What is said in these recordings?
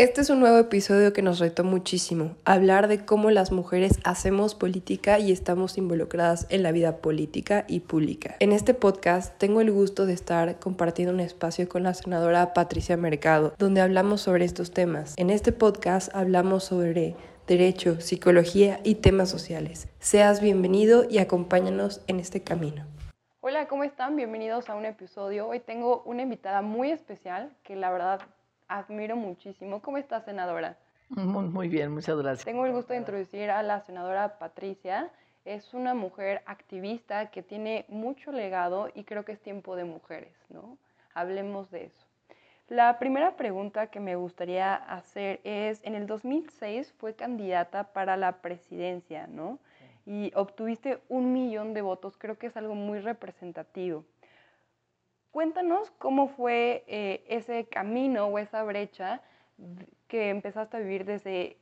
Este es un nuevo episodio que nos retó muchísimo, hablar de cómo las mujeres hacemos política y estamos involucradas en la vida política y pública. En este podcast tengo el gusto de estar compartiendo un espacio con la senadora Patricia Mercado, donde hablamos sobre estos temas. En este podcast hablamos sobre derecho, psicología y temas sociales. Seas bienvenido y acompáñanos en este camino. Hola, ¿cómo están? Bienvenidos a un episodio. Hoy tengo una invitada muy especial que la verdad admiro muchísimo. ¿Cómo está, senadora? Muy, muy bien, muchas gracias. Tengo el gusto de introducir a la senadora Patricia. Es una mujer activista que tiene mucho legado y creo que es tiempo de mujeres, ¿no? Hablemos de eso. La primera pregunta que me gustaría hacer es, en el 2006 fue candidata para la presidencia, ¿no? Y obtuviste un millón de votos, creo que es algo muy representativo. Cuéntanos cómo fue eh, ese camino o esa brecha que empezaste a vivir desde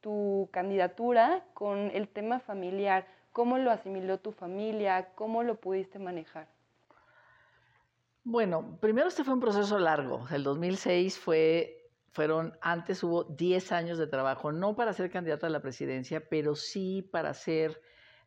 tu candidatura con el tema familiar, cómo lo asimiló tu familia, cómo lo pudiste manejar. Bueno, primero este fue un proceso largo. El 2006 fue, fueron, antes hubo 10 años de trabajo, no para ser candidata a la presidencia, pero sí para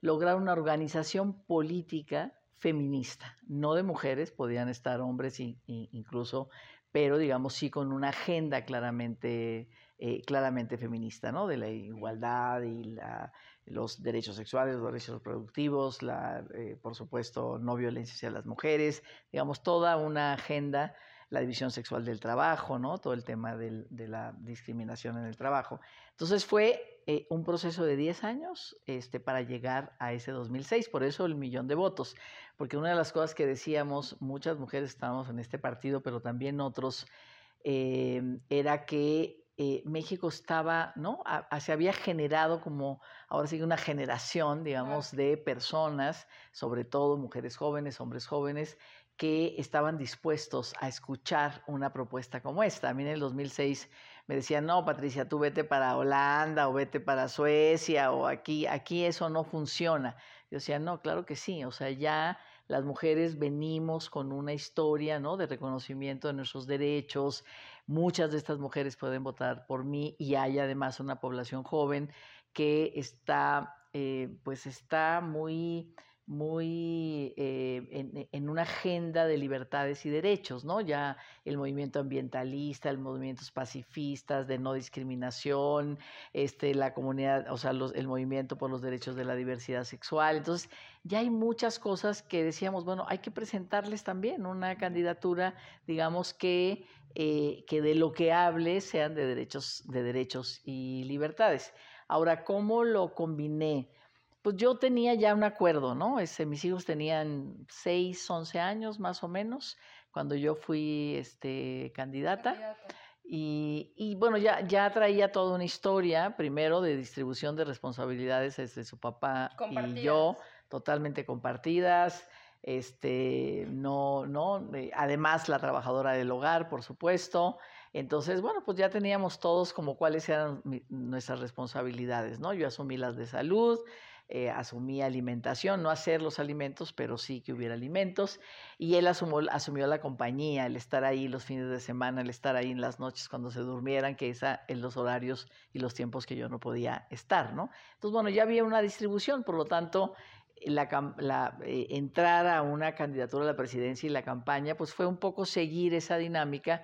lograr una organización política feminista, no de mujeres, podían estar hombres incluso, pero digamos sí con una agenda claramente, eh, claramente feminista, ¿no? De la igualdad y los derechos sexuales, los derechos reproductivos, la, eh, por supuesto, no violencia hacia las mujeres, digamos, toda una agenda la división sexual del trabajo, ¿no? Todo el tema de la discriminación en el trabajo. Entonces fue eh, un proceso de 10 años este, para llegar a ese 2006, por eso el millón de votos, porque una de las cosas que decíamos, muchas mujeres estábamos en este partido, pero también otros, eh, era que eh, México estaba, ¿no? se había generado como, ahora sí, una generación, digamos, de personas, sobre todo mujeres jóvenes, hombres jóvenes, que estaban dispuestos a escuchar una propuesta como esta. A mí en el 2006 me decían, no, Patricia, tú vete para Holanda o vete para Suecia o aquí, aquí eso no funciona. Yo decía, no, claro que sí, o sea, ya las mujeres venimos con una historia ¿no? de reconocimiento de nuestros derechos. Muchas de estas mujeres pueden votar por mí y hay además una población joven que está, eh, pues está muy muy eh, en, una agenda de libertades y derechos, ¿no? Ya el movimiento ambientalista, el movimientos pacifistas de no discriminación, este, la comunidad, o sea, el movimiento por los derechos de la diversidad sexual. Entonces, ya hay muchas cosas que decíamos, bueno, hay que presentarles también una candidatura, digamos, que, eh, que de lo que hable sean de derechos, de derechos y libertades. Ahora, ¿cómo lo combiné? Pues yo tenía ya un acuerdo, ¿no? Este, mis hijos tenían 6, 11 años más o menos cuando yo fui este, candidata. Y, bueno, ya, ya traía toda una historia, primero de distribución de responsabilidades desde su papá y yo, totalmente compartidas. Este, no, no, eh, además la trabajadora del hogar, por supuesto. Entonces, bueno, pues ya teníamos todos como cuáles eran nuestras responsabilidades, ¿no? Yo asumí las de salud, eh, asumí alimentación, no hacer los alimentos, pero sí que hubiera alimentos. Y él asumió la compañía, el estar ahí los fines de semana, el estar ahí en las noches cuando se durmieran, que es en los horarios y los tiempos que yo no podía estar, ¿no? Entonces, bueno, ya había una distribución, por lo tanto, la, eh, entrar a una candidatura a la presidencia y la campaña, pues fue un poco seguir esa dinámica.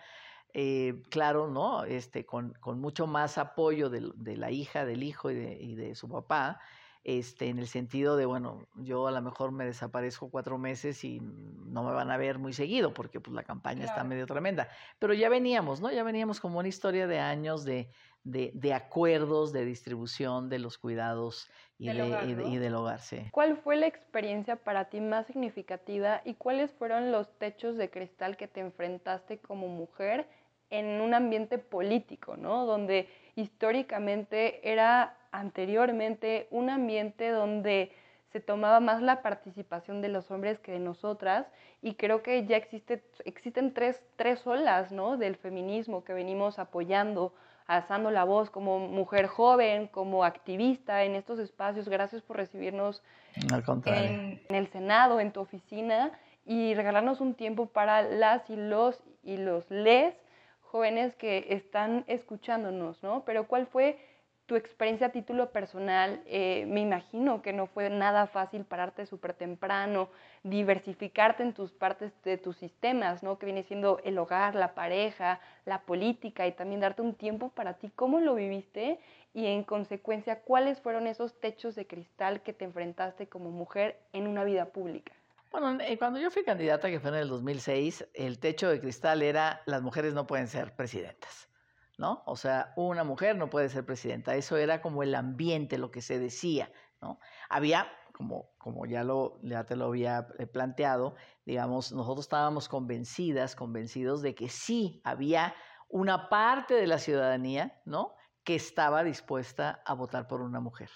Eh, claro, ¿no? Este, con, con, mucho más apoyo de, la hija, del hijo y de su papá, este, en el sentido de, bueno, yo a lo mejor me desaparezco cuatro meses y no me van a ver muy seguido porque pues la campaña está medio tremenda. Pero ya veníamos, ¿no? Ya veníamos como una historia de años de, de, acuerdos de distribución de los cuidados y, del, hogar, y, del hogar, sí. ¿Cuál fue la experiencia para ti más significativa y cuáles fueron los techos de cristal que te enfrentaste como mujer en un ambiente político, ¿no? Donde históricamente era anteriormente un ambiente donde se tomaba más la participación de los hombres que de nosotras y creo que ya existe, existen tres, tres olas ¿no? del feminismo que venimos apoyando, alzando la voz como mujer joven, como activista en estos espacios. Gracias por recibirnos en, en, el Senado, en tu oficina y regalarnos un tiempo para las y los y los les jóvenes que están escuchándonos, ¿no? Pero ¿cuál fue tu experiencia a título personal? Eh, me imagino que no fue nada fácil pararte súper temprano, diversificarte en tus partes de tus sistemas, ¿no? Que viene siendo el hogar, la pareja, la política y también darte un tiempo para ti. ¿Cómo lo viviste? Y en consecuencia, ¿cuáles fueron esos techos de cristal que te enfrentaste como mujer en una vida pública? Bueno, eh, cuando yo fui candidata, que fue en el 2006, el techo de cristal era las mujeres no pueden ser presidentas, ¿no? O sea, una mujer no puede ser presidenta. Eso era como el ambiente, lo que se decía, ¿no? Había, como, como ya, lo, ya te lo había eh, planteado, digamos, nosotros estábamos convencidas, convencidos de que sí había una parte de la ciudadanía, ¿no? Que estaba dispuesta a votar por una mujer.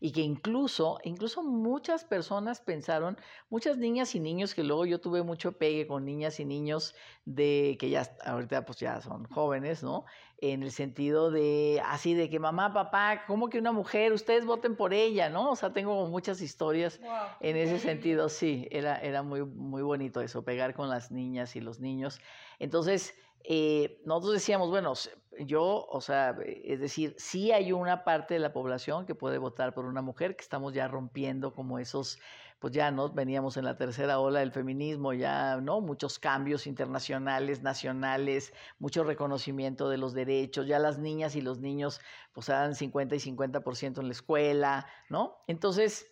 Y que incluso, incluso muchas personas pensaron, muchas niñas y niños, que luego yo tuve mucho pegue con niñas y niños de que ya ahorita pues ya son jóvenes, ¿no? En el sentido de así de que mamá, papá, ¿cómo que una mujer? Ustedes voten por ella, ¿no? O sea, tengo muchas historias en ese sentido, sí, era, era muy, muy bonito eso, pegar con las niñas y los niños. Entonces, eh, nosotros decíamos, bueno, yo, o sea, es decir, sí hay una parte de la población que puede votar por una mujer, que estamos ya rompiendo como esos, pues ya no veníamos en la tercera ola del feminismo, ya, ¿no? Muchos cambios internacionales, nacionales, mucho reconocimiento de los derechos, ya las niñas y los niños, pues dan 50 y 50% en la escuela, ¿no? Entonces,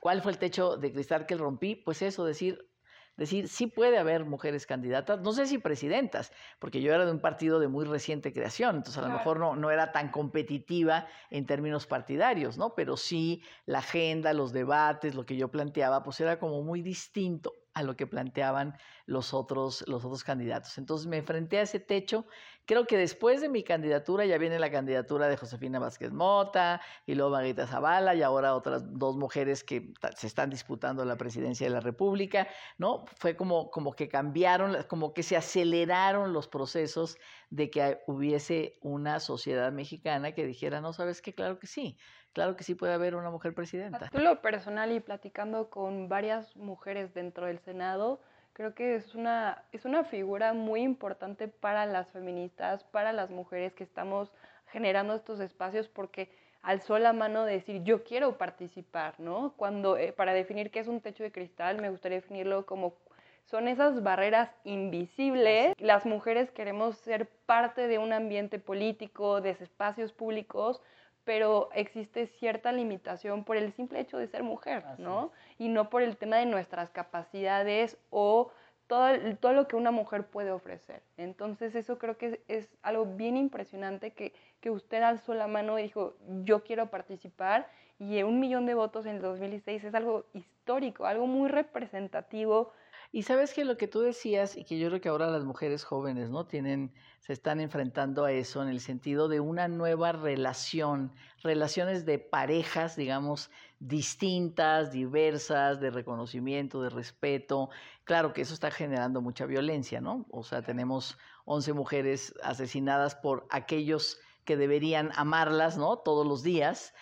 ¿cuál fue el techo de cristal que rompí? Pues eso, decir, decir, sí puede haber mujeres candidatas, no sé si presidentas, porque yo era de un partido de muy reciente creación, entonces a lo mejor no, no era tan competitiva en términos partidarios, ¿no? Pero sí la agenda, los debates, lo que yo planteaba, pues era como muy distinto a lo que planteaban los otros, los otros candidatos. Entonces me enfrenté a ese techo. Creo que después de mi candidatura ya viene la candidatura de Josefina Vázquez Mota y luego Margarita Zavala y ahora otras dos mujeres que se están disputando la presidencia de la República, ¿no? Fue como, como que cambiaron, como que se aceleraron los procesos de que hubiese una sociedad mexicana que dijera, no, sabes qué, claro que sí, claro que sí puede haber una mujer presidenta. A lo personal y platicando con varias mujeres dentro del Senado, creo que es una, es una figura muy importante para las feministas, para las mujeres que estamos generando estos espacios porque alzó la mano de decir yo quiero participar, ¿no? Cuando, eh, para definir qué es un techo de cristal, me gustaría definirlo como son esas barreras invisibles. Las mujeres queremos ser parte de un ambiente político, de espacios públicos, pero existe cierta limitación por el simple hecho de ser mujer, ¿no? Y no por el tema de nuestras capacidades o todo, todo lo que una mujer puede ofrecer. Entonces eso creo que es, algo bien impresionante que, que, usted alzó la mano y dijo, yo quiero participar y un millón de votos en el 2016 es algo histórico, algo muy representativo y sabes que lo que tú decías, y que yo creo que ahora las mujeres jóvenes, ¿no? Tienen, se están enfrentando a eso en el sentido de una nueva relación, relaciones de parejas, digamos, distintas, diversas, de reconocimiento, de respeto. Claro que eso está generando mucha violencia, ¿no? O sea, tenemos 11 mujeres asesinadas por aquellos que deberían amarlas, ¿no? Todos los días.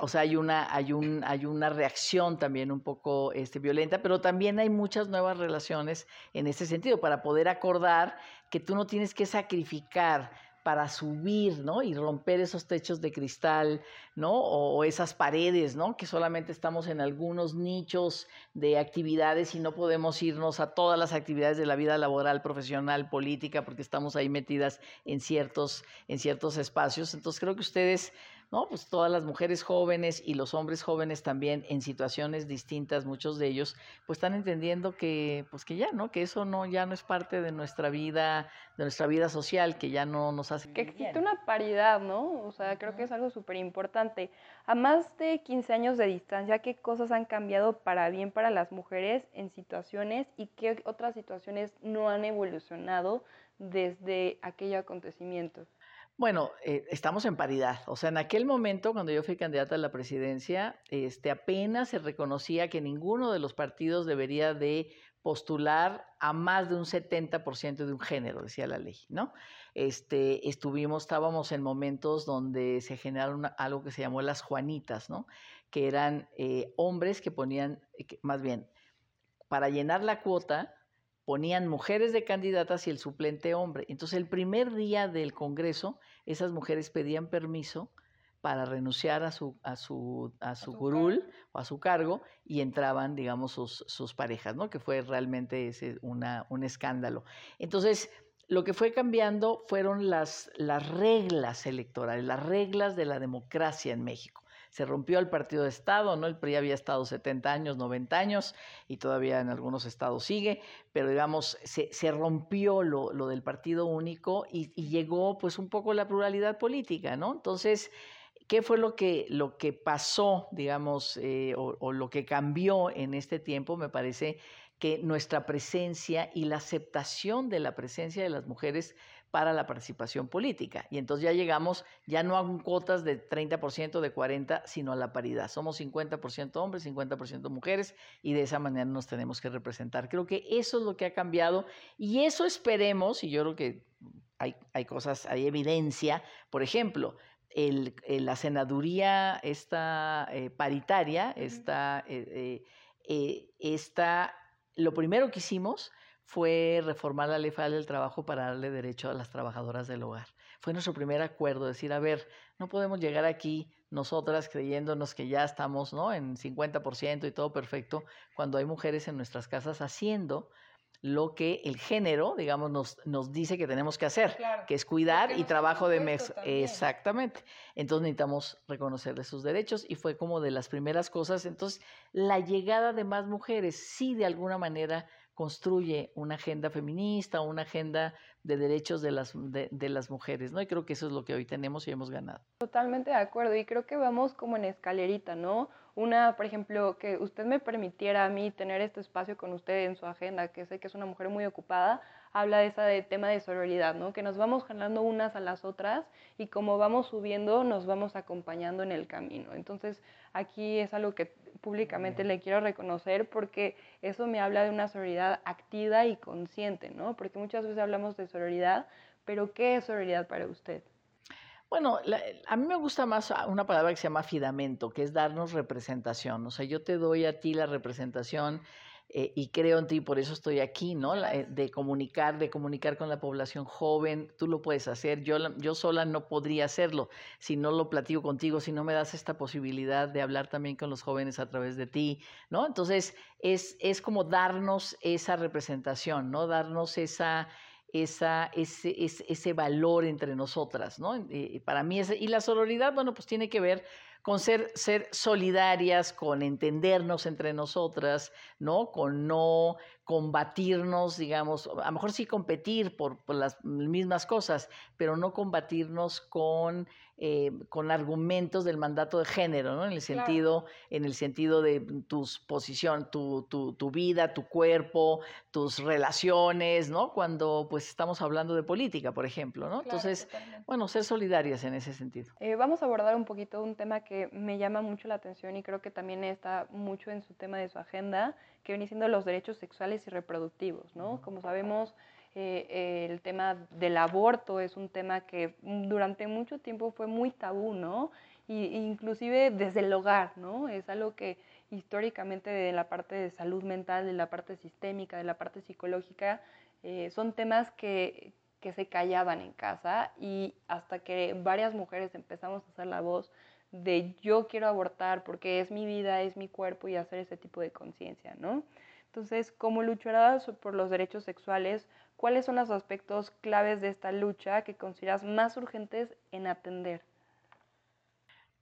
O sea, hay una, hay, un, hay una reacción también un poco este, violenta, pero también hay muchas nuevas relaciones en ese sentido, para poder acordar que tú no tienes que sacrificar para subir, ¿no? Y romper esos techos de cristal, ¿no? O, esas paredes, ¿no? Que solamente estamos en algunos nichos de actividades y no podemos irnos a todas las actividades de la vida laboral, profesional, política, porque estamos ahí metidas en ciertos, en ciertos espacios. Entonces creo que ustedes ¿no? Pues todas las mujeres jóvenes y los hombres jóvenes también en situaciones distintas, muchos de ellos, pues están entendiendo que, pues que ya, ¿no? Que eso no, ya no es parte de nuestra vida, de nuestra vida social, que ya no nos hace. Que existe una paridad, ¿no? O sea, creo que es algo súper importante. A más de 15 años de distancia, ¿qué cosas han cambiado para bien para las mujeres en situaciones y qué otras situaciones no han evolucionado desde aquel acontecimiento? Bueno, eh, estamos en paridad. O sea, en aquel momento, cuando yo fui candidata a la presidencia, este, apenas se reconocía que ninguno de los partidos debería de postular a más de un 70% de un género, decía la ley, ¿no? Este, estuvimos, estábamos en momentos donde se generaron algo que se llamó las Juanitas, ¿no? Que eran eh, hombres que ponían, más bien, para llenar la cuota, ponían mujeres de candidatas y el suplente hombre. Entonces el primer día del Congreso, esas mujeres pedían permiso para renunciar a su, a su, a su, curul o a su cargo y entraban, digamos, sus, sus parejas, ¿no? Que fue realmente ese una, un escándalo. Entonces, lo que fue cambiando fueron las, las reglas electorales, las reglas de la democracia en México. Se rompió el partido de Estado, ¿no? El PRI había estado 70 años, 90 años y todavía en algunos estados sigue, pero digamos, se, se rompió lo, lo, del partido único y, llegó pues un poco la pluralidad política, ¿no? Entonces, ¿qué fue lo que, lo que pasó, digamos, eh, o lo que cambió en este tiempo? Me parece que nuestra presencia y la aceptación de la presencia de las mujeres para la participación política. Y entonces ya llegamos, ya no a cuotas de 30%, de 40%, sino a la paridad. Somos 50% hombres, 50% mujeres, y de esa manera nos tenemos que representar. Creo que eso es lo que ha cambiado, y eso esperemos, y yo creo que hay, hay cosas, hay evidencia, por ejemplo, el, el, la senaduría esta eh, paritaria, esta, eh, eh, esta lo primero que hicimos fue reformar la ley federal del trabajo para darle derecho a las trabajadoras del hogar. Fue nuestro primer acuerdo, decir, a ver, no podemos llegar aquí nosotras creyéndonos que ya estamos ¿no? en 50% y todo perfecto, cuando hay mujeres en nuestras casas haciendo lo que el género, digamos, nos, nos dice que tenemos que hacer, claro, que es cuidar y trabajo de mes. Exactamente. Entonces necesitamos reconocerle sus derechos y fue como de las primeras cosas. Entonces, la llegada de más mujeres sí de alguna manera construye una agenda feminista, una agenda de derechos de las, de, las mujeres, ¿no? Y creo que eso es lo que hoy tenemos y hemos ganado. Totalmente de acuerdo, y creo que vamos como en escalerita, ¿no? Una, por ejemplo, que usted me permitiera a mí tener este espacio con usted en su agenda, que sé que es una mujer muy ocupada, habla de ese tema de sororidad, ¿no? Que nos vamos jalando unas a las otras y como vamos subiendo, nos vamos acompañando en el camino. Entonces, aquí es algo que públicamente le quiero reconocer porque eso me habla de una sororidad activa y consciente, ¿no? Porque muchas veces hablamos de sororidad, pero ¿qué es sororidad para usted? Bueno, la, a mí me gusta más una palabra que se llama fidamento, que es darnos representación. O sea, yo te doy a ti la representación eh, y creo en ti, por eso estoy aquí, ¿no? Eh, de comunicar, de comunicar con la población joven, tú lo puedes hacer, yo, yo sola no podría hacerlo si no lo platico contigo, si no me das esta posibilidad de hablar también con los jóvenes a través de ti, ¿no? Entonces, es, es como darnos esa representación, ¿no? Darnos esa esa, ese, ese, ese, valor entre nosotras, ¿no? Y para mí, y la sororidad, bueno, pues tiene que ver con ser, ser solidarias, con entendernos entre nosotras, ¿no? Con no combatirnos, digamos, a lo mejor sí competir por, por las mismas cosas, pero no combatirnos con, eh, con argumentos del mandato de género, ¿no? En el sentido, claro. en el sentido de tu posición, tu, tu, tu, vida, tu cuerpo, tus relaciones, ¿no? Cuando pues estamos hablando de política, por ejemplo, ¿no? Claro, Entonces, totalmente. bueno, ser solidarias en ese sentido. Eh, vamos a abordar un poquito un tema que me llama mucho la atención y creo que también está mucho en su tema de su agenda, que viene siendo los derechos sexuales y reproductivos, ¿no? Como sabemos, eh, el tema del aborto es un tema que durante mucho tiempo fue muy tabú, ¿no? Y, inclusive desde el hogar, ¿no? Es algo que históricamente de la parte de salud mental, de la parte sistémica, de la parte psicológica, eh, son temas que, que se callaban en casa y hasta que varias mujeres empezamos a hacer la voz de yo quiero abortar porque es mi vida, es mi cuerpo y hacer ese tipo de conciencia, ¿no? Entonces, como luchadoras por los derechos sexuales, ¿cuáles son los aspectos claves de esta lucha que consideras más urgentes en atender?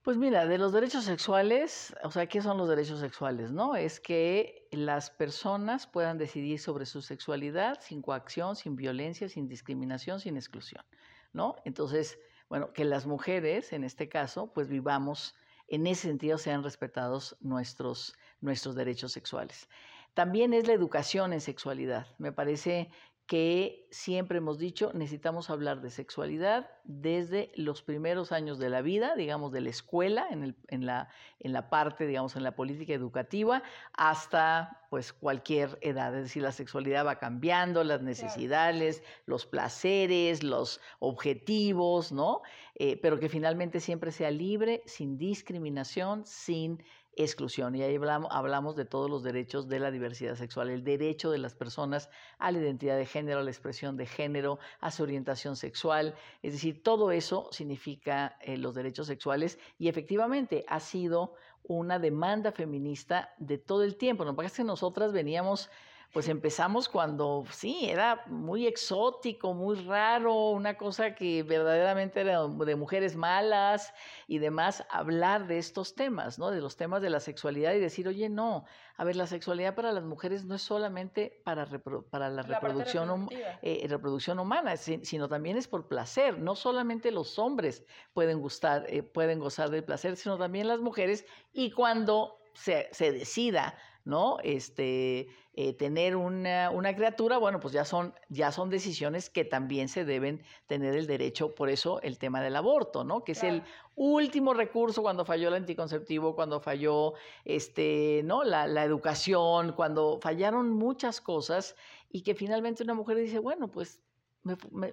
Pues mira, de los derechos sexuales, o sea, ¿qué son los derechos sexuales? No, es que las personas puedan decidir sobre su sexualidad sin coacción, sin violencia, sin discriminación, sin exclusión, ¿no? Entonces, bueno, que las mujeres, en este caso, pues vivamos, en ese sentido sean respetados nuestros, nuestros derechos sexuales. También es la educación en sexualidad. Me parece que siempre hemos dicho, necesitamos hablar de sexualidad desde los primeros años de la vida, digamos, de la escuela, en, el, en, la, en la parte, digamos, en la política educativa, hasta pues cualquier edad. Es decir, la sexualidad va cambiando, las necesidades, los placeres, los objetivos, ¿no? Eh, pero que finalmente siempre sea libre, sin discriminación, sin exclusión. Y ahí hablamos, hablamos, de todos los derechos de la diversidad sexual, el derecho de las personas a la identidad de género, a la expresión de género, a su orientación sexual. Es decir, todo eso significa eh, los derechos sexuales y efectivamente ha sido una demanda feminista de todo el tiempo. Lo que pasa es que nosotras veníamos pues empezamos cuando, sí, era muy exótico, muy raro, una cosa que verdaderamente era de mujeres malas y demás, hablar de estos temas, ¿no? De los temas de la sexualidad y decir, oye, no, a ver, la sexualidad para las mujeres no es solamente para, para la, reproducción, eh, reproducción humana, sino también es por placer. No solamente los hombres pueden gustar, eh, pueden gozar del placer, sino también las mujeres y cuando se, se decida ¿no? Este, eh, tener una, criatura, bueno, pues ya son, ya son decisiones que también se deben tener el derecho, por eso el tema del aborto, ¿no? Que es el último recurso cuando falló el anticonceptivo, cuando falló este, ¿no? la, educación, cuando fallaron muchas cosas y que finalmente una mujer dice, bueno, pues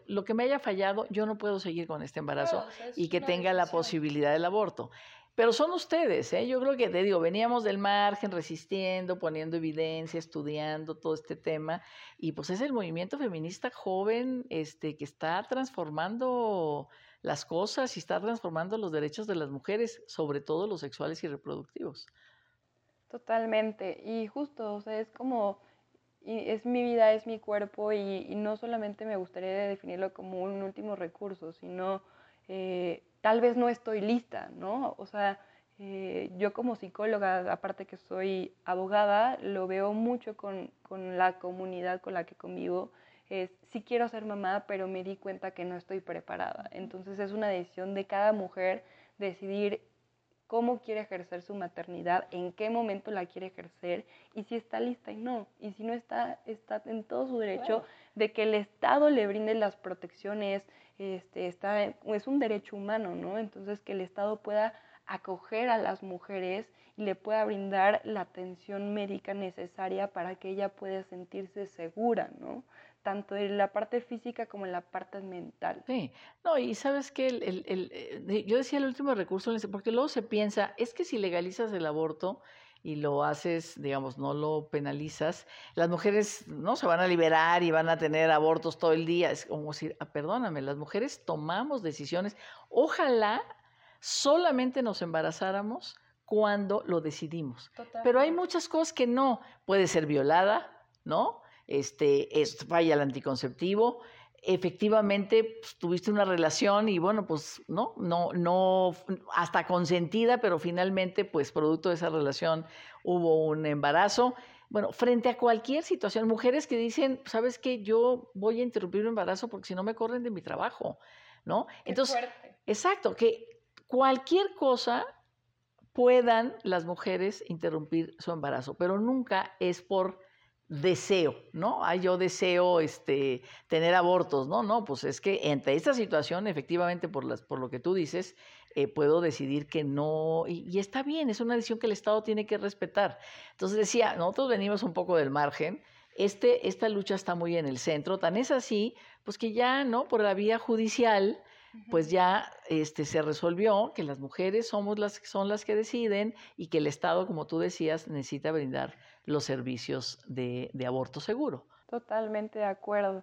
lo que me haya fallado, yo no puedo seguir con este embarazo y que tenga la posibilidad del aborto. Pero son ustedes, ¿eh? Yo creo que te digo, veníamos del margen resistiendo, poniendo evidencia, estudiando todo este tema, y pues es el movimiento feminista joven este, que está transformando las cosas y está transformando los derechos de las mujeres, sobre todo los sexuales y reproductivos. Totalmente, y justo, o sea, es como, es mi vida, es mi cuerpo, y, y no solamente me gustaría definirlo como un último recurso, sino... Eh, tal vez no estoy lista, ¿no? O sea, eh, yo como psicóloga, aparte que soy abogada, lo veo mucho con, con, la comunidad con la que convivo. Es, sí quiero ser mamá, pero me di cuenta que no estoy preparada. Entonces es una decisión de cada mujer decidir cómo quiere ejercer su maternidad, en qué momento la quiere ejercer y si está lista y no. Y si no está, está en todo su derecho de que el Estado le brinde las protecciones, este, está, es un derecho humano, ¿no? Entonces que el Estado pueda acoger a las mujeres y le pueda brindar la atención médica necesaria para que ella pueda sentirse segura, ¿no? Tanto en la parte física como en la parte mental. Sí, no, y sabes que el, el, el, eh, yo decía el último recurso, porque luego se piensa, es que si legalizas el aborto, y lo haces, digamos, no lo penalizas, las mujeres no se van a liberar y van a tener abortos todo el día. Es como decir, ah, perdóname, las mujeres tomamos decisiones. Ojalá solamente nos embarazáramos cuando lo decidimos. Pero hay muchas cosas que no. Puede ser violada, ¿no? Este, es, falla el anticonceptivo, efectivamente pues, tuviste una relación y bueno, pues no, no, no, hasta consentida, pero finalmente, pues producto de esa relación hubo un embarazo. Bueno, frente a cualquier situación, mujeres que dicen, sabes que yo voy a interrumpir un embarazo porque si no me corren de mi trabajo, ¿no? Entonces, exacto, que cualquier cosa puedan las mujeres interrumpir su embarazo, pero nunca es por deseo, ¿no? Ay, yo deseo este, tener abortos, ¿no? No, pues es que entre esta situación, efectivamente, por, las, por lo que tú dices, eh, puedo decidir que no, y, está bien, es una decisión que el Estado tiene que respetar. Entonces decía, nosotros venimos un poco del margen, este, esta lucha está muy en el centro, tan es así, pues que ya, ¿no? Por la vía judicial, pues ya este, se resolvió que las mujeres somos las, son las que deciden y que el Estado, como tú decías, necesita brindar los servicios de, aborto seguro. Totalmente de acuerdo.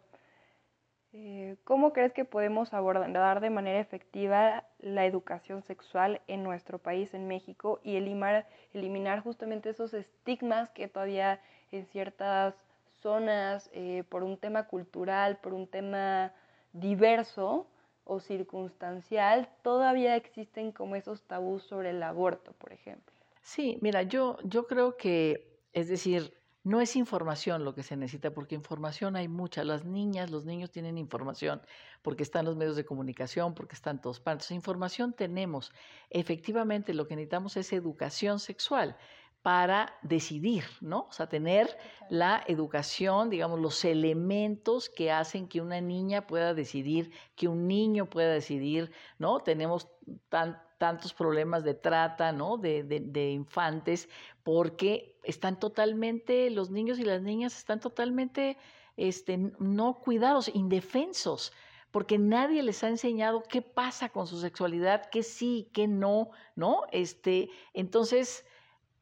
Eh, ¿Cómo crees que podemos abordar de manera efectiva la educación sexual en nuestro país, en México, y eliminar, eliminar justamente esos estigmas que todavía en ciertas zonas, eh, por un tema cultural, por un tema diverso o circunstancial, todavía existen como esos tabús sobre el aborto, por ejemplo? Sí, mira, yo, yo creo que es decir, no es información lo que se necesita, porque información hay mucha. Las niñas, los niños tienen información, porque están los medios de comunicación, porque están todos partes. Información tenemos. Efectivamente, lo que necesitamos es educación sexual para decidir, ¿no? O sea, tener la educación, digamos, los elementos que hacen que una niña pueda decidir, que un niño pueda decidir, ¿no? Tenemos tan, tantos problemas de trata, ¿no? De, de, infantes, porque están totalmente, los niños y las niñas están totalmente este, no cuidados, indefensos, porque nadie les ha enseñado qué pasa con su sexualidad, qué sí, qué no, ¿no? Este, entonces,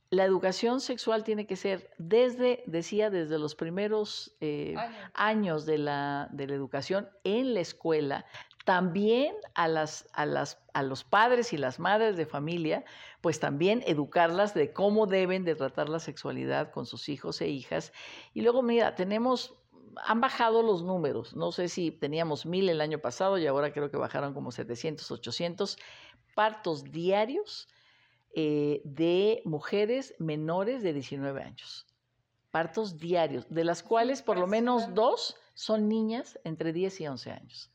la educación sexual tiene que ser desde, decía, desde los primeros eh, años, de, la, de la educación en la escuela, también a, las, a, las, a los padres y las madres de familia, pues también educarlas de cómo deben de tratar la sexualidad con sus hijos e hijas. Y luego, mira, tenemos, han bajado los números, no sé si teníamos mil el año pasado y ahora creo que bajaron como 700, 800 partos diarios eh, de mujeres menores de 19 años. Partos diarios, de las cuales por lo menos dos son niñas entre 10 y 11 años.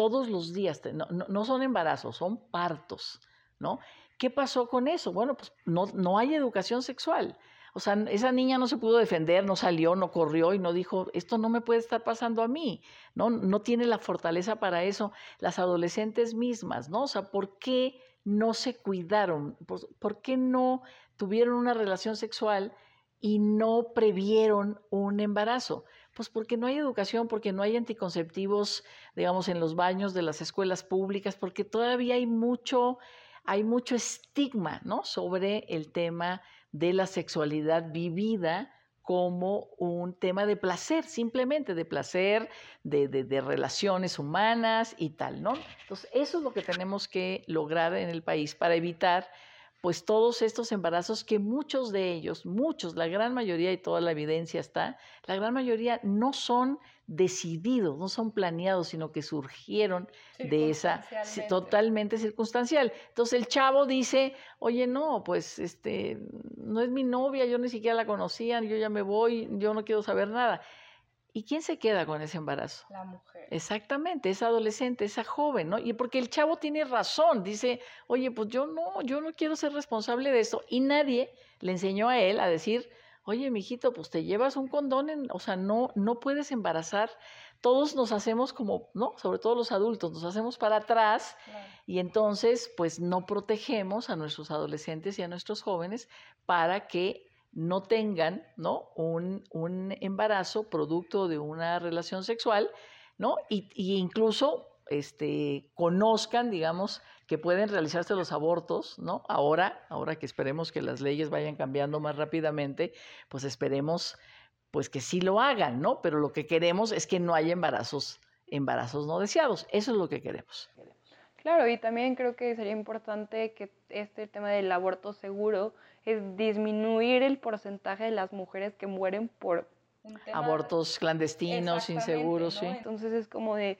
Todos los días, no, son embarazos, son partos, ¿no? ¿Qué pasó con eso? Bueno, pues no, no hay educación sexual. O sea, esa niña no se pudo defender, no salió, no corrió y no dijo, esto no me puede estar pasando a mí, ¿no? No tiene la fortaleza para eso. Las adolescentes mismas, ¿no? O sea, ¿por qué no se cuidaron? ¿Por, qué no tuvieron una relación sexual y no previeron un embarazo? Pues porque no hay educación, porque no hay anticonceptivos, digamos, en los baños de las escuelas públicas, porque todavía hay mucho, hay mucho estigma, ¿no? Sobre el tema de la sexualidad vivida como un tema de placer, simplemente de placer, de, relaciones humanas y tal, ¿no? Entonces, eso es lo que tenemos que lograr en el país para evitar pues todos estos embarazos que muchos de ellos, muchos, la gran mayoría y toda la evidencia está, la gran mayoría no son decididos, no son planeados, sino que surgieron de esa totalmente circunstancial. Entonces el chavo dice, oye, no, pues este, no es mi novia, yo ni siquiera la conocía, yo ya me voy, yo no quiero saber nada. ¿Y quién se queda con ese embarazo? La mujer. Exactamente, esa adolescente, esa joven, ¿no? Y porque el chavo tiene razón, dice, oye, pues yo no, yo no quiero ser responsable de esto. Y nadie le enseñó a él a decir, oye, mijito, pues te llevas un condón, en, o sea, no, no puedes embarazar. Todos nos hacemos como, ¿no? Sobre todo los adultos, nos hacemos para atrás y entonces, pues no protegemos a nuestros adolescentes y a nuestros jóvenes para que no tengan ¿no? Un, un embarazo producto de una relación sexual, ¿no? Y, y, incluso este, conozcan, digamos, que pueden realizarse los abortos, ¿no? Ahora, ahora que esperemos que las leyes vayan cambiando más rápidamente, pues esperemos pues que sí lo hagan, ¿no? Pero lo que queremos es que no haya embarazos, embarazos no deseados. Eso es lo que queremos. Claro, y también creo que sería importante que este tema del aborto seguro es disminuir el porcentaje de las mujeres que mueren por abortos clandestinos, inseguros, sí. Entonces es como de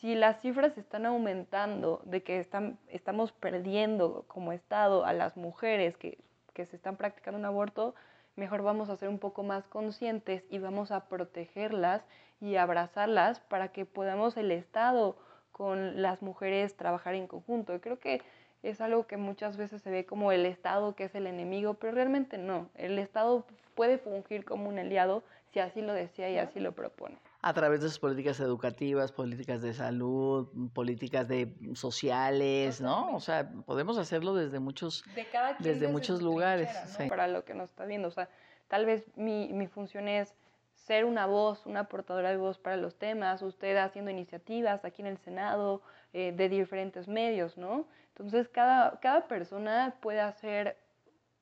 si las cifras están aumentando, de que están, estamos perdiendo como Estado a las mujeres que, que se están practicando un aborto, mejor vamos a ser un poco más conscientes y vamos a protegerlas y abrazarlas para que podamos el Estado con las mujeres trabajar en conjunto. Y creo que es algo que muchas veces se ve como el Estado que es el enemigo, pero realmente no. El Estado puede fungir como un aliado si así lo decía y así lo propone. A través de sus políticas educativas, políticas de salud, políticas de sociales, ¿no? O sea, podemos hacerlo desde muchos, desde, muchos lugares. Para lo que nos está viendo, o sea, tal vez mi, mi función es ser una voz, una portadora de voz para los temas, usted haciendo iniciativas aquí en el Senado eh, de diferentes medios, ¿no? Entonces cada, cada persona puede hacer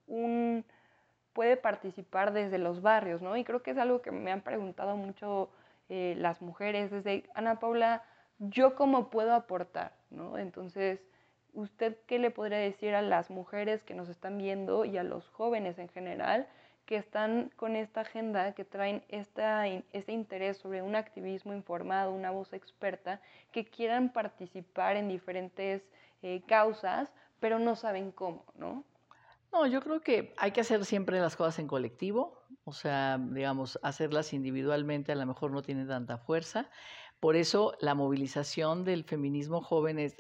un, puede participar desde los barrios, ¿no? Y creo que es algo que me han preguntado mucho eh, las mujeres, desde Ana Paula, ¿yo cómo puedo aportar, ¿no? Entonces, ¿usted qué le podría decir a las mujeres que nos están viendo y a los jóvenes en general? Que están con esta agenda, que traen esta, este interés sobre un activismo informado, una voz experta, que quieran participar en diferentes eh, causas, pero no saben cómo, ¿no? No, yo creo que hay que hacer siempre las cosas en colectivo, o sea, digamos, hacerlas individualmente a lo mejor no tiene tanta fuerza. Por eso la movilización del feminismo joven es,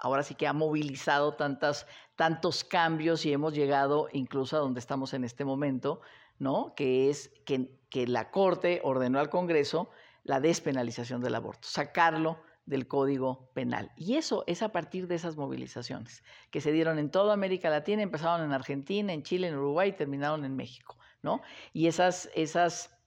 ahora sí que ha movilizado tantas, tantos cambios y hemos llegado incluso a donde estamos en este momento, ¿no? Que es que, la Corte ordenó al Congreso la despenalización del aborto, sacarlo del Código Penal. Y eso es a partir de esas movilizaciones que se dieron en toda América Latina, empezaron en Argentina, en Chile, en Uruguay y terminaron en México, ¿no? Y esas, esas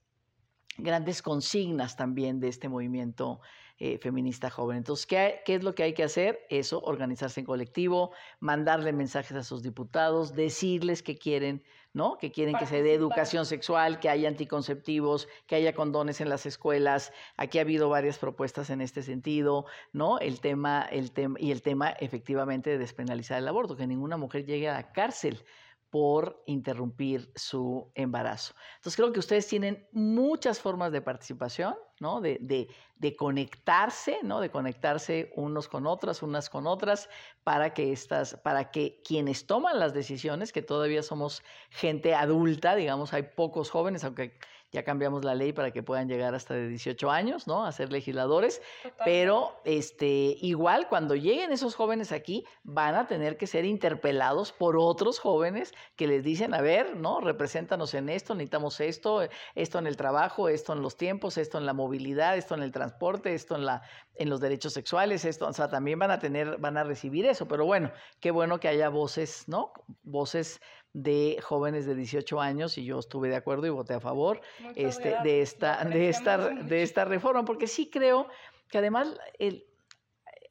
grandes consignas también de este movimiento eh, feminista joven. Entonces, ¿qué, ¿qué, es lo que hay que hacer? Eso, organizarse en colectivo, mandarle mensajes a sus diputados, decirles que quieren, ¿no? Que quieren que se dé educación sexual, que haya anticonceptivos, que haya condones en las escuelas. Aquí ha habido varias propuestas en este sentido, ¿no? El tema, el tema, y el tema efectivamente de despenalizar el aborto, que ninguna mujer llegue a la cárcel por interrumpir su embarazo. Entonces creo que ustedes tienen muchas formas de participación, ¿no? De, de, de, conectarse, ¿no? De conectarse unos con otras, unas con otras, para que estas, para que quienes toman las decisiones, que todavía somos gente adulta, digamos, hay pocos jóvenes, aunque ya cambiamos la ley para que puedan llegar hasta de 18 años, ¿no? A ser legisladores, pero este, igual cuando lleguen esos jóvenes aquí van a tener que ser interpelados por otros jóvenes que les dicen, a ver, ¿no? Represéntanos en esto, necesitamos esto, esto en el trabajo, esto en los tiempos, esto en la movilidad, esto en el transporte, esto en la en los derechos sexuales, esto, o sea, también van a tener, van a recibir eso, pero bueno, qué bueno que haya voces, ¿no? Voces de jóvenes de 18 años y yo estuve de acuerdo y voté a favor este, de, esta, de, esta, de esta reforma, porque sí creo que además el,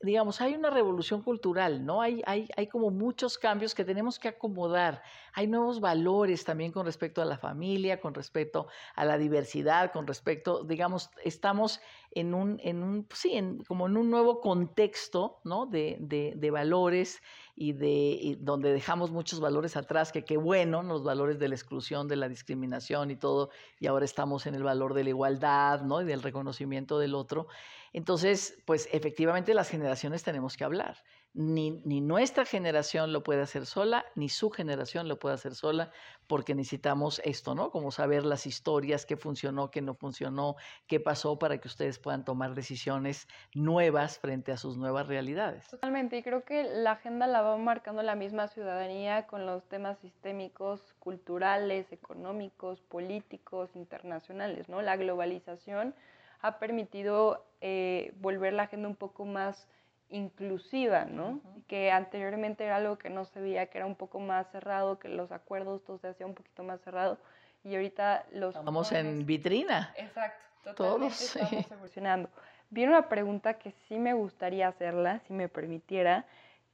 digamos, hay una revolución cultural, ¿no? Hay, hay, hay como muchos cambios que tenemos que acomodar. Hay nuevos valores también con respecto a la familia, con respecto a la diversidad, con respecto, digamos, estamos en un, en un sí, en, como en un nuevo contexto, ¿no? De, de, de valores y de donde dejamos muchos valores atrás, que qué bueno, los valores de la exclusión, de la discriminación y todo, y ahora estamos en el valor de la igualdad, ¿no? Y del reconocimiento del otro. Entonces, pues efectivamente las generaciones tenemos que hablar. Ni, ni, nuestra generación lo puede hacer sola, ni su generación lo puede hacer sola, porque necesitamos esto, ¿no? Como saber las historias, qué funcionó, qué no funcionó, qué pasó para que ustedes puedan tomar decisiones nuevas frente a sus nuevas realidades. Totalmente, y creo que la agenda la va marcando la misma ciudadanía con los temas sistémicos, culturales, económicos, políticos, internacionales, ¿no? La globalización ha permitido eh, volver la agenda un poco más inclusiva, ¿no? Que anteriormente era algo que no se veía, que era un poco más cerrado, que los acuerdos todo se hacía un poquito más cerrado y ahorita los... Estamos en vitrina. Exacto, totalmente Todos, estamos evolucionando. Viene una pregunta que sí me gustaría hacerla, si me permitiera.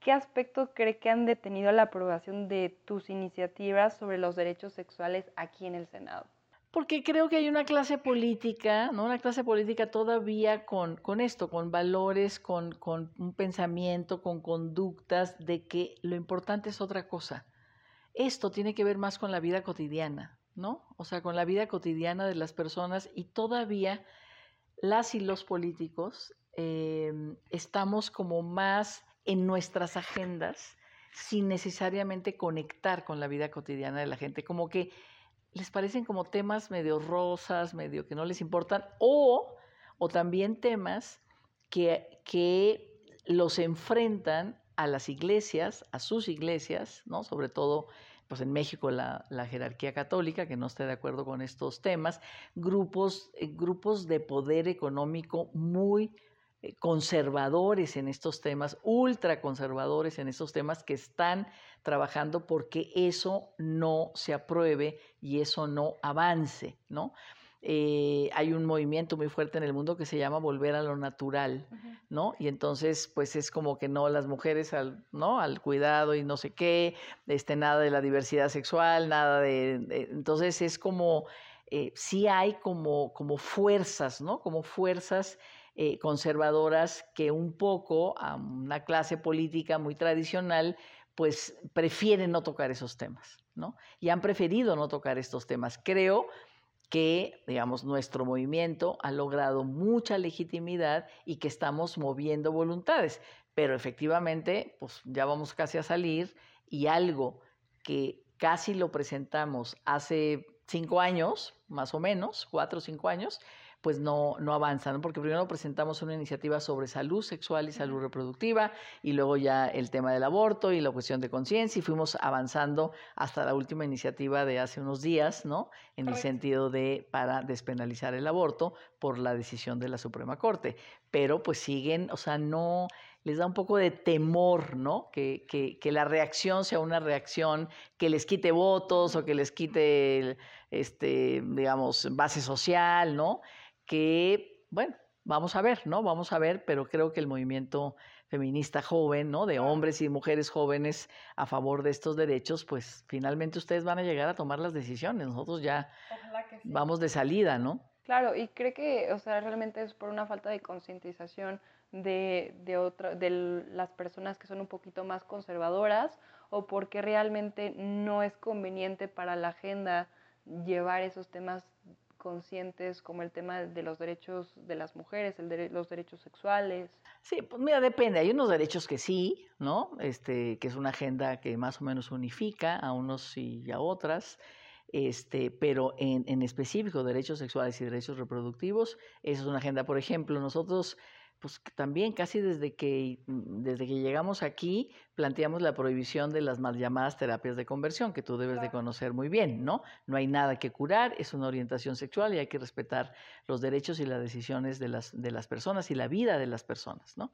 ¿Qué aspecto cree que han detenido la aprobación de tus iniciativas sobre los derechos sexuales aquí en el Senado? Porque creo que hay una clase política, ¿no? Una clase política todavía con, con esto, con valores, con, con un pensamiento, con conductas de que lo importante es otra cosa. Esto tiene que ver más con la vida cotidiana, ¿no? O sea, con la vida cotidiana de las personas y todavía las y los políticos eh, estamos como más en nuestras agendas sin necesariamente conectar con la vida cotidiana de la gente, como que les parecen como temas medio rosas, medio que no les importan, o, o también temas que, que los enfrentan a las iglesias, a sus iglesias, ¿no? Sobre todo, pues en México la, la jerarquía católica, que no esté de acuerdo con estos temas, grupos, eh, grupos de poder económico muy conservadores en estos temas, ultra conservadores en estos temas que están trabajando porque eso no se apruebe y eso no avance, ¿no? Eh, hay un movimiento muy fuerte en el mundo que se llama volver a lo natural, ¿no? Y entonces, pues es como que no las mujeres al, ¿no? Al cuidado y no sé qué, este, nada de la diversidad sexual, nada de, entonces es como, eh, sí hay como, como fuerzas, ¿no? Como fuerzas eh, conservadoras que un poco a una clase política muy tradicional pues prefieren no tocar esos temas, ¿no? Y han preferido no tocar estos temas. Creo que, digamos, nuestro movimiento ha logrado mucha legitimidad y que estamos moviendo voluntades, pero efectivamente, pues ya vamos casi a salir y algo que casi lo presentamos hace cinco años, más o menos, cuatro o cinco años, pues no, no avanzan, porque primero presentamos una iniciativa sobre salud sexual y salud reproductiva, y luego ya el tema del aborto y la cuestión de conciencia, y fuimos avanzando hasta la última iniciativa de hace unos días, ¿no? En el sentido de para despenalizar el aborto por la decisión de la Suprema Corte. Pero pues siguen, o sea, no les da un poco de temor, ¿no? Que, que, que, la reacción sea una reacción que les quite votos o que les quite, este, digamos, base social, ¿no? Que, bueno, vamos a ver, ¿no? Vamos a ver, pero creo que el movimiento feminista joven, ¿no? De hombres y mujeres jóvenes a favor de estos derechos, pues finalmente ustedes van a llegar a tomar las decisiones. Nosotros ya vamos de salida, ¿no? Claro, y creo que, o sea, realmente es por una falta de concientización de, de, de las personas que son un poquito más conservadoras o porque realmente no es conveniente para la agenda llevar esos temas conscientes como el tema de los derechos de las mujeres, el los derechos sexuales? Sí, pues mira, depende. Hay unos derechos que sí, ¿no? Este, que es una agenda que más o menos unifica a unos y a otras. Este, pero en, en específico derechos sexuales y derechos reproductivos, esa es una agenda. Por ejemplo, nosotros pues también casi desde que, mm, desde que llegamos aquí planteamos la prohibición de las mal llamadas terapias de conversión, que tú debes de conocer muy bien, ¿no? No hay nada que curar, es una orientación sexual y hay que respetar los derechos y las decisiones de las, de las personas y la vida de las personas, ¿no?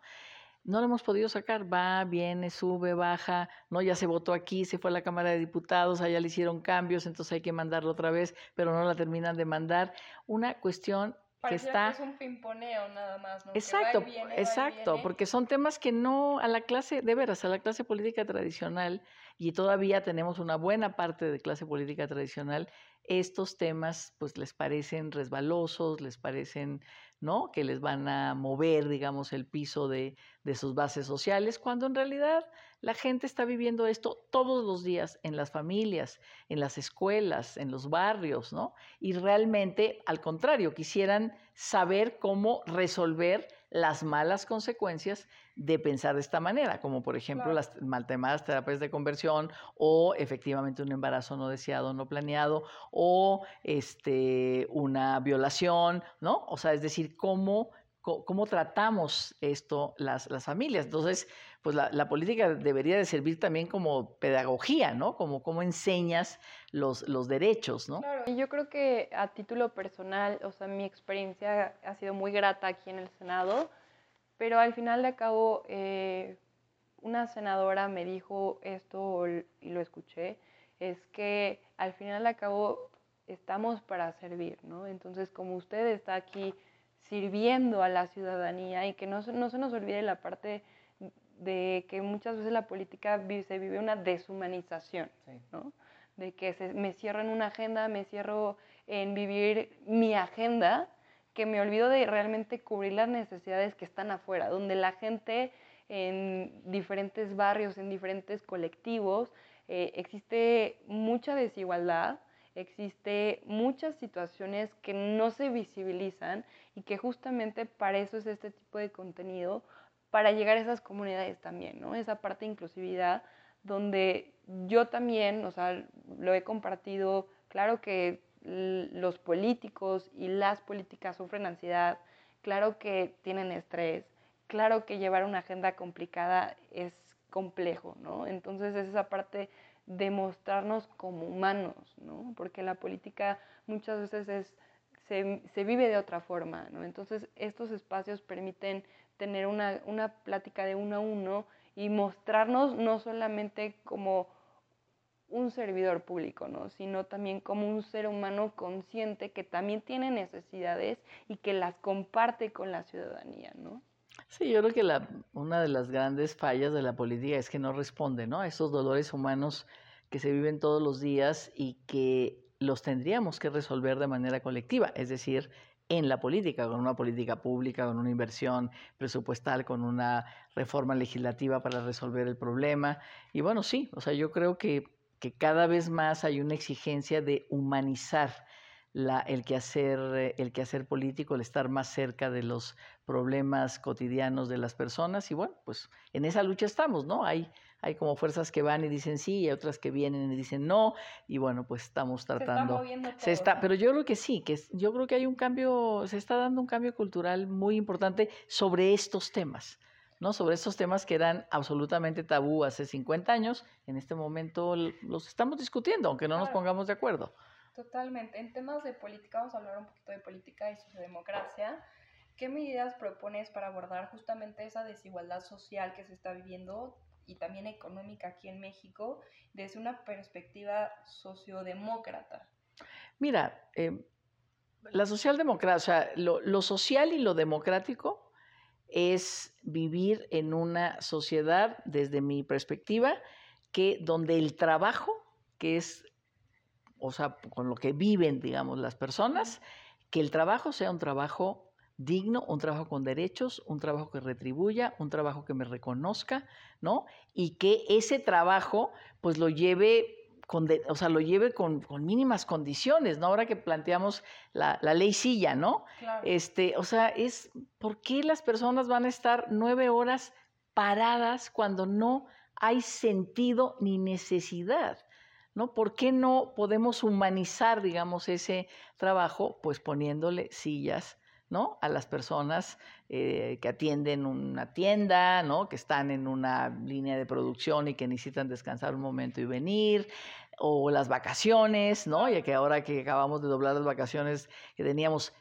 no lo hemos podido sacar, va, viene, sube, baja, no, ya se votó aquí, se fue a la Cámara de Diputados, allá le hicieron cambios, entonces hay que mandarlo otra vez, pero no la terminan de mandar. Una cuestión que está... es un pimponeo nada más, ¿no? Exacto, exacto, porque son temas que no a la clase, de veras, a la clase política tradicional, y todavía tenemos una buena parte de clase política tradicional, estos temas pues les parecen resbalosos, les parecen, ¿no? Que les van a mover, digamos, el piso de, de sus bases sociales, cuando en realidad la gente está viviendo esto todos los días en las familias, en las escuelas, en los barrios, ¿no? Y realmente, al contrario, quisieran saber cómo resolver las malas consecuencias de pensar de esta manera, como por ejemplo las mal terapias de conversión o efectivamente un embarazo no deseado, no planeado o este, una violación, ¿no? O sea, es decir, cómo cómo tratamos esto las, las familias. Entonces, pues la, política debería de servir también como pedagogía, ¿no? Como cómo enseñas los, los derechos, ¿no? Claro, y yo creo que a título personal, o sea, mi experiencia ha sido muy grata aquí en el Senado, pero al final de cabo, eh, una senadora me dijo esto y lo escuché, es que al final de cabo estamos para servir, ¿no? Entonces, como usted está aquí sirviendo a la ciudadanía y que no, no se nos olvide la parte de que muchas veces la política se vive una deshumanización, ¿no? De que se, me cierro en una agenda, me cierro en vivir mi agenda, que me olvido de realmente cubrir las necesidades que están afuera, donde la gente en diferentes barrios, en diferentes colectivos, eh, existe mucha desigualdad, existe muchas situaciones que no se visibilizan y que justamente para eso es este tipo de contenido, para llegar a esas comunidades también, ¿no? Esa parte de inclusividad donde yo también, o sea, lo he compartido, claro que los políticos y las políticas sufren ansiedad, claro que tienen estrés, claro que llevar una agenda complicada es complejo, ¿no? Entonces es esa parte demostrarnos como humanos, ¿no? Porque la política muchas veces es, se, se, vive de otra forma, ¿no? Entonces estos espacios permiten tener una, una plática de uno a uno y mostrarnos no solamente como un servidor público, ¿no? sino también como un ser humano consciente que también tiene necesidades y que las comparte con la ciudadanía, ¿no? Sí, yo creo que la, una de las grandes fallas de la política es que no responde ¿no? a esos dolores humanos que se viven todos los días y que los tendríamos que resolver de manera colectiva, es decir, en la política, con una política pública, con una inversión presupuestal, con una reforma legislativa para resolver el problema. Y bueno, sí, o sea, yo creo que, que cada vez más hay una exigencia de humanizar la, el, quehacer, eh, el quehacer político, el estar más cerca de los problemas cotidianos de las personas. Y bueno, pues en esa lucha estamos, ¿no? Hay, hay como fuerzas que van y dicen sí y otras que vienen y dicen no. Y bueno, pues estamos tratando. Se está, pero yo creo que sí, que yo creo que hay un cambio, se está dando un cambio cultural muy importante sobre estos temas. ¿No? sobre estos temas que eran absolutamente tabú hace 50 años, en este momento los estamos discutiendo, aunque no nos pongamos de acuerdo. Totalmente. En temas de política, vamos a hablar un poquito de política y sociodemocracia. ¿Qué medidas propones para abordar justamente esa desigualdad social que se está viviendo y también económica aquí en México desde una perspectiva sociodemócrata? Mira, eh, la socialdemocracia, lo, lo social y lo democrático es vivir en una sociedad, desde mi perspectiva, que donde el trabajo, que es, o sea, con lo que viven, digamos, las personas, que el trabajo sea un trabajo digno, un trabajo con derechos, un trabajo que retribuya, un trabajo que me reconozca, ¿no? Y que ese trabajo, pues lo lleve con o sea, lo lleve con, mínimas condiciones, ¿no? Ahora que planteamos la, ley silla, ¿no? Este, o sea, es, ¿por qué las personas van a estar nueve horas paradas cuando no hay sentido ni necesidad? ¿No? ¿Por qué no podemos humanizar, digamos, ese trabajo? Pues poniéndole sillas ¿no? A las personas eh, que atienden una tienda, ¿no? Que están en una línea de producción y que necesitan descansar un momento y venir, o las vacaciones, ¿no? Ya que ahora que acabamos de doblar las vacaciones, que teníamos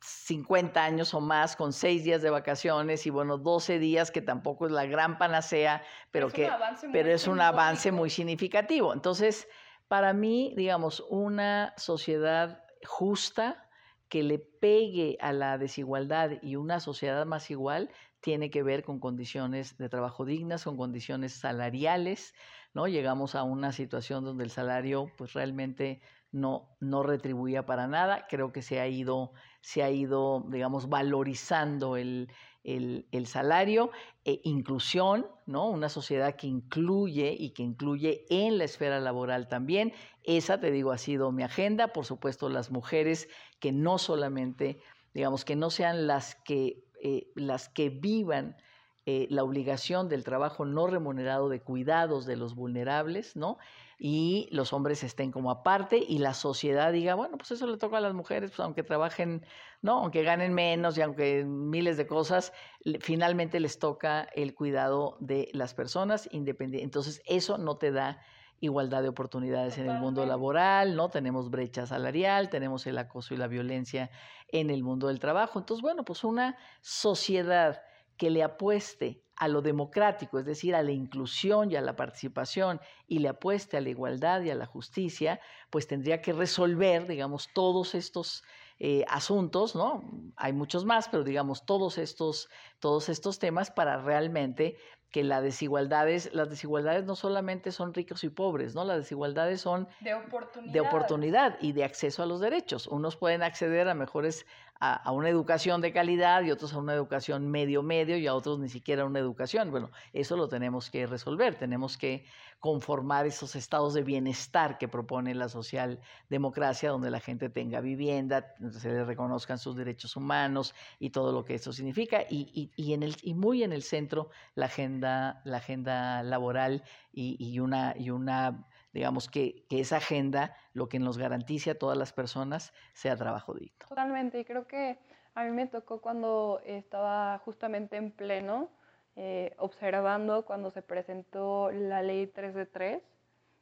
50 años o más con 6 días de vacaciones y bueno, 12 días que tampoco es la gran panacea, pero, que pero es un avance muy significativo. Entonces, para mí, digamos, una sociedad justa, que le pegue a la desigualdad y una sociedad más igual tiene que ver con condiciones de trabajo dignas, con condiciones salariales, ¿no? Llegamos a una situación donde el salario pues realmente no, no retribuía para nada. Creo que se ha ido, se ha ido digamos, valorizando el, el, salario, e inclusión, ¿no? Una sociedad que incluye y que incluye en la esfera laboral también. Esa, te digo, ha sido mi agenda. Por supuesto, las mujeres que no solamente, digamos, que no sean las que, eh, las que vivan eh, la obligación del trabajo no remunerado de cuidados de los vulnerables, ¿no? y los hombres estén como aparte y la sociedad diga, bueno, pues eso le toca a las mujeres, pues aunque trabajen, ¿no? Aunque ganen menos y aunque miles de cosas, finalmente les toca el cuidado de las personas independientes. Entonces, eso no te da igualdad de oportunidades en el mundo laboral, ¿no? Tenemos brecha salarial, tenemos el acoso y la violencia en el mundo del trabajo. Entonces, bueno, pues una sociedad que le apueste a lo democrático, es decir, a la inclusión y a la participación, y le apueste a la igualdad y a la justicia, pues tendría que resolver, digamos, todos estos eh, asuntos, ¿no? Hay muchos más, pero digamos, todos estos, todos estos temas para realmente que las desigualdades, las desigualdades no solamente son ricos y pobres, ¿no? Las desigualdades son de oportunidad. de oportunidad y de acceso a los derechos. Unos pueden acceder a mejores a, una educación de calidad y otros a una educación medio medio y a otros ni siquiera una educación. Bueno, eso lo tenemos que resolver, tenemos que conformar esos estados de bienestar que propone la socialdemocracia, donde la gente tenga vivienda, se le reconozcan sus derechos humanos y todo lo que eso significa, y, y, en el, y muy en el centro la agenda, la agenda laboral y, y una, y una digamos, que, que, esa agenda lo que nos garantice a todas las personas sea trabajo digno. Totalmente, y creo que a mí me tocó cuando estaba justamente en pleno, eh, observando cuando se presentó la ley 3 de 3,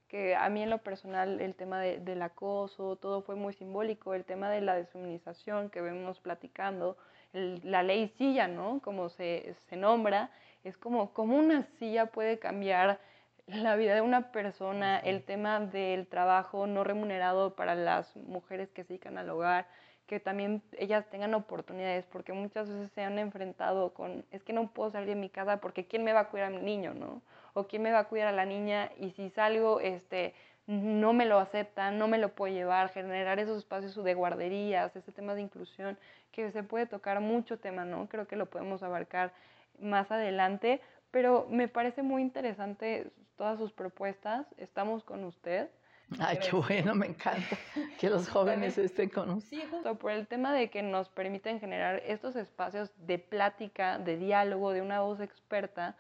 que a mí en lo personal el tema del acoso, todo fue muy simbólico, el tema de la deshumanización que vemos platicando, la ley silla, ¿no? Como se, se nombra, es como cómo una silla puede cambiar la vida de una persona, el tema del trabajo no remunerado para las mujeres que se dedican al hogar, que también ellas tengan oportunidades, porque muchas veces se han enfrentado con, es que no puedo salir de mi casa porque ¿quién me va a cuidar a mi niño, no? O ¿quién me va a cuidar a la niña? Y si salgo, este, no me lo aceptan, no me lo puedo llevar, generar esos espacios de guarderías, ese tema de inclusión, que se puede tocar mucho tema, ¿no? Creo que lo podemos abarcar más adelante, pero me parece muy interesante todas sus propuestas. Estamos con usted. Ay, qué bueno, me encanta que los jóvenes estén con usted. Sí, justo por el tema de que nos permiten generar estos espacios de plática, de diálogo, de una voz experta,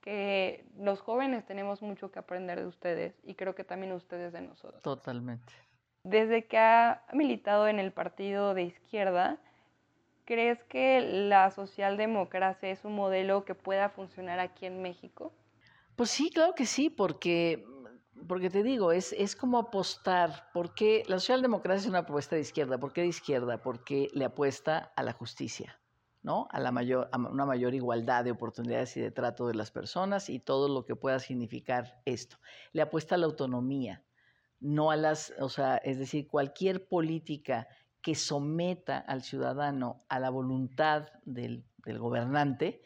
que los jóvenes tenemos mucho que aprender de ustedes y creo que también ustedes de nosotros. Totalmente. Desde que ha militado en el partido de izquierda, ¿crees que la socialdemocracia es un modelo que pueda funcionar aquí en México? Pues sí, claro que sí, porque, porque te digo, es, es como apostar, porque la socialdemocracia es una apuesta de izquierda. ¿Por qué de izquierda? Porque le apuesta a la justicia, ¿no? A, la mayor, a una mayor igualdad de oportunidades y de trato de las personas y todo lo que pueda significar esto. Le apuesta a la autonomía, no a las, o sea, es decir, cualquier política que someta al ciudadano a la voluntad del, del gobernante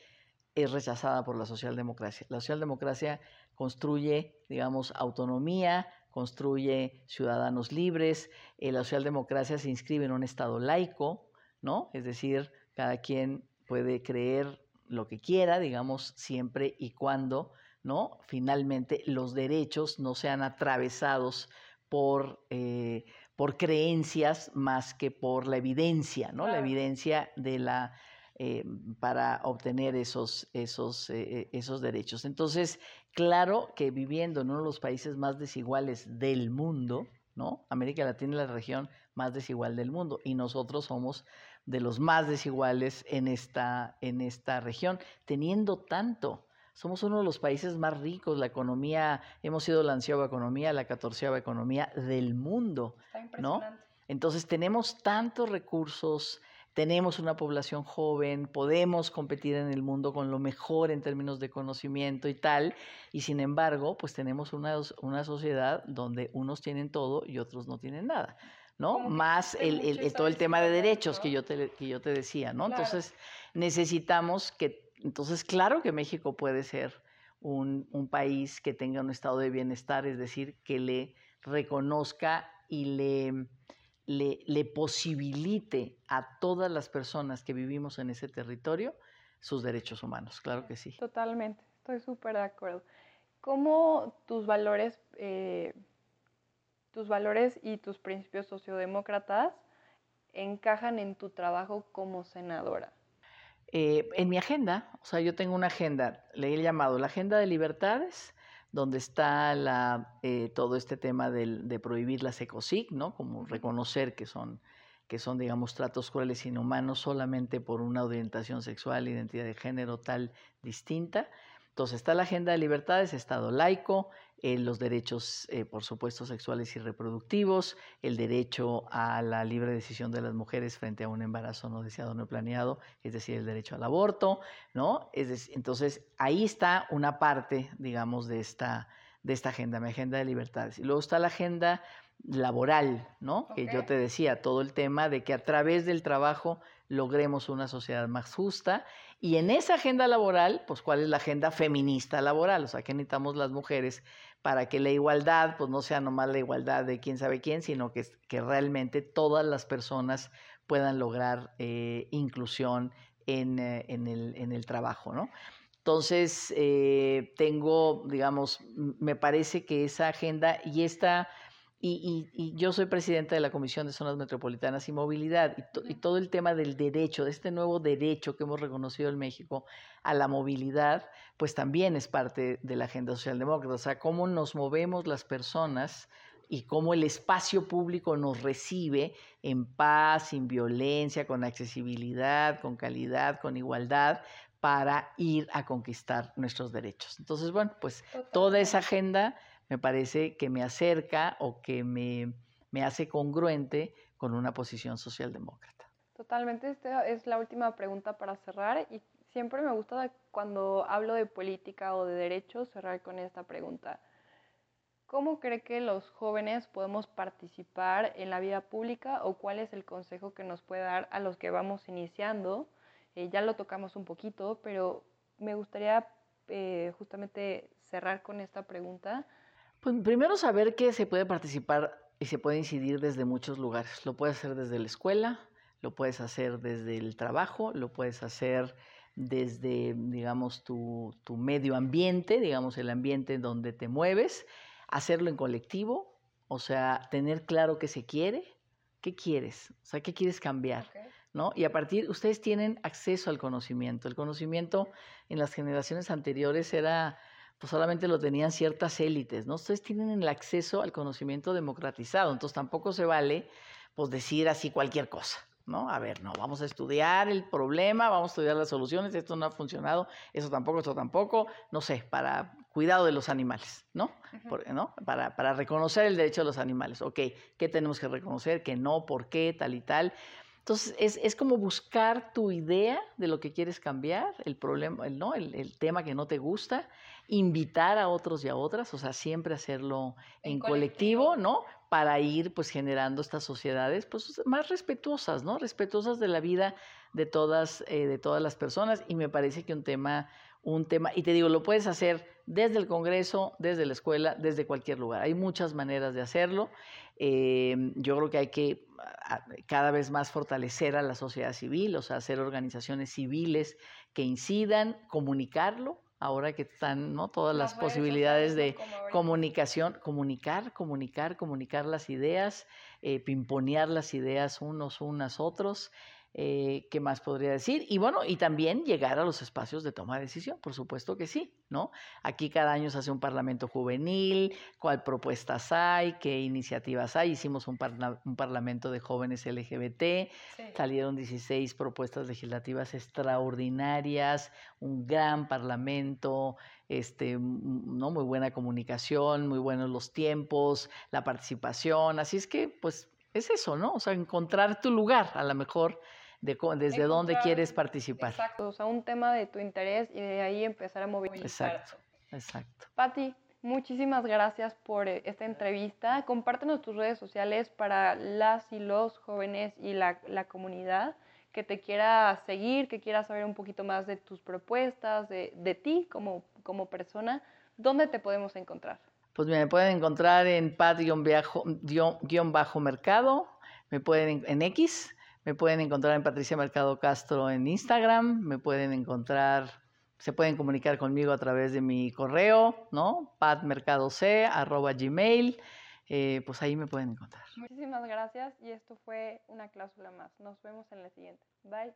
es rechazada por la socialdemocracia. La socialdemocracia construye, digamos, autonomía, construye ciudadanos libres, eh, la socialdemocracia se inscribe en un Estado laico, ¿no? Es decir, cada quien puede creer lo que quiera, digamos, siempre y cuando, ¿no? Finalmente los derechos no sean atravesados por, eh, por creencias más que por la evidencia, ¿no? La evidencia de la eh, para obtener esos, esos, eh, esos derechos. Entonces, claro que viviendo en uno de los países más desiguales del mundo, ¿no? América Latina es la región más desigual del mundo y nosotros somos de los más desiguales en esta, en esta región, teniendo tanto. Somos uno de los países más ricos, la economía, hemos sido la ansiaba economía, la catorceava economía del mundo, ¿no? Entonces tenemos tantos recursos, tenemos una población joven, podemos competir en el mundo con lo mejor en términos de conocimiento y tal, y sin embargo, pues tenemos una, una sociedad donde unos tienen todo y otros no tienen nada, ¿no? Más el, el, todo el tema de derechos que yo te, que yo te decía, ¿no? Entonces, necesitamos que, entonces, claro que México puede ser un, un país que tenga un estado de bienestar, es decir, que le reconozca y le le, posibilite a todas las personas que vivimos en ese territorio sus derechos humanos. Claro que sí. Totalmente, estoy súper de acuerdo. ¿Cómo tus valores, eh, tus valores y tus principios sociodemócratas encajan en tu trabajo como senadora? Eh, en mi agenda, o sea, yo tengo una agenda, le he llamado la Agenda de Libertades, donde está la, eh, todo este tema de prohibir las ecosic, ¿no? Como reconocer que son, que son, digamos, tratos crueles inhumanos solamente por una orientación sexual, identidad de género tal distinta. Entonces está la agenda de libertades, Estado laico, eh, los derechos, eh, por supuesto, sexuales y reproductivos, el derecho a la libre decisión de las mujeres frente a un embarazo no deseado, no planeado, es decir, el derecho al aborto, ¿no? Es entonces, ahí está una parte, digamos, de esta, de esta agenda, mi agenda de libertades. Y luego está la agenda laboral, ¿no? Que yo te decía, todo el tema de que a través del trabajo logremos una sociedad más justa. Y en esa agenda laboral, pues, ¿cuál es la agenda feminista laboral? O sea, ¿qué necesitamos las mujeres para que la igualdad, pues, no sea nomás la igualdad de quién sabe quién, sino que, que realmente todas las personas puedan lograr eh, inclusión en, eh, en, el, en, el, trabajo, ¿no? Entonces, eh, tengo, digamos, me parece que esa agenda y esta y, yo soy presidenta de la Comisión de Zonas Metropolitanas y Movilidad y, todo el tema del derecho, de este nuevo derecho que hemos reconocido en México a la movilidad, pues también es parte de la agenda socialdemócrata. O sea, cómo nos movemos las personas y cómo el espacio público nos recibe en paz, sin violencia, con accesibilidad, con calidad, con igualdad, para ir a conquistar nuestros derechos. Entonces, bueno, pues toda esa agenda me parece que me acerca o que me, me hace congruente con una posición socialdemócrata. Totalmente, esta es la última pregunta para cerrar y siempre me gusta cuando hablo de política o de derechos cerrar con esta pregunta. ¿Cómo cree que los jóvenes podemos participar en la vida pública o cuál es el consejo que nos puede dar a los que vamos iniciando? Eh, ya lo tocamos un poquito, pero me gustaría eh, justamente cerrar con esta pregunta pues primero saber que se puede participar y se puede incidir desde muchos lugares. Lo puedes hacer desde la escuela, lo puedes hacer desde el trabajo, lo puedes hacer desde, digamos, tu, tu medio ambiente, digamos, el ambiente en donde te mueves, hacerlo en colectivo, o sea, tener claro qué se quiere, qué quieres, o sea, qué quieres cambiar. ¿No? Y a partir, ustedes tienen acceso al conocimiento. El conocimiento en las generaciones anteriores era pues solamente lo tenían ciertas élites, ¿no? Ustedes tienen el acceso al conocimiento democratizado, entonces tampoco se vale pues decir así cualquier cosa, ¿no? A ver, no, vamos a estudiar el problema, vamos a estudiar las soluciones, esto no ha funcionado, eso tampoco, esto tampoco, no sé, para cuidado de los animales, ¿no? ¿no? Para, para reconocer el derecho de los animales, ok, ¿qué tenemos que reconocer? ¿Qué no? ¿Por qué? Tal y tal. Entonces, es, es, como buscar tu idea de lo que quieres cambiar, el problema, el, ¿no? El, el, tema que no te gusta, invitar a otros y a otras, o sea, siempre hacerlo en, en colectivo, colectivo, ¿no? Para ir pues generando estas sociedades pues más respetuosas, ¿no? Respetuosas de la vida de todas, eh, de todas las personas. Y me parece que un tema, un tema, y te digo, lo puedes hacer desde el Congreso, desde la escuela, desde cualquier lugar. Hay muchas maneras de hacerlo. Eh, yo creo que hay que cada vez más fortalecer a la sociedad civil, o sea, hacer organizaciones civiles que incidan, comunicarlo, ahora que están ¿no? todas las, las posibilidades de comunicación, comunicar, comunicar, comunicar las ideas, eh, pimponear las ideas unos, unas, otros. Eh, ¿Qué más podría decir? Y bueno, y también llegar a los espacios de toma de decisión, por supuesto que sí, ¿no? Aquí cada año se hace un parlamento juvenil, cuál propuestas hay, qué iniciativas hay. Hicimos un, parla un parlamento de jóvenes LGBT, sí. salieron 16 propuestas legislativas extraordinarias, un gran parlamento, este, ¿no? muy buena comunicación, muy buenos los tiempos, la participación. Así es que, pues, es eso, ¿no? O sea, encontrar tu lugar, a lo mejor de desde dónde quieres participar. Exacto, o sea, un tema de tu interés y de ahí empezar a movilizar. Exacto, exacto. Patti, muchísimas gracias por eh, esta entrevista. Compártenos tus redes sociales para las y los jóvenes y la, la comunidad que te quiera seguir, que quiera saber un poquito más de tus propuestas, de, de ti como, como persona. ¿Dónde te podemos encontrar? Pues me pueden encontrar en pat-mercado, me pueden en X, me pueden encontrar en Patricia Mercado Castro en Instagram, me pueden encontrar, se pueden comunicar conmigo a través de mi correo, ¿no? patmercadoc, arroba gmail, eh, pues ahí me pueden encontrar. Muchísimas gracias y esto fue una cláusula más. Nos vemos en la siguiente. Bye.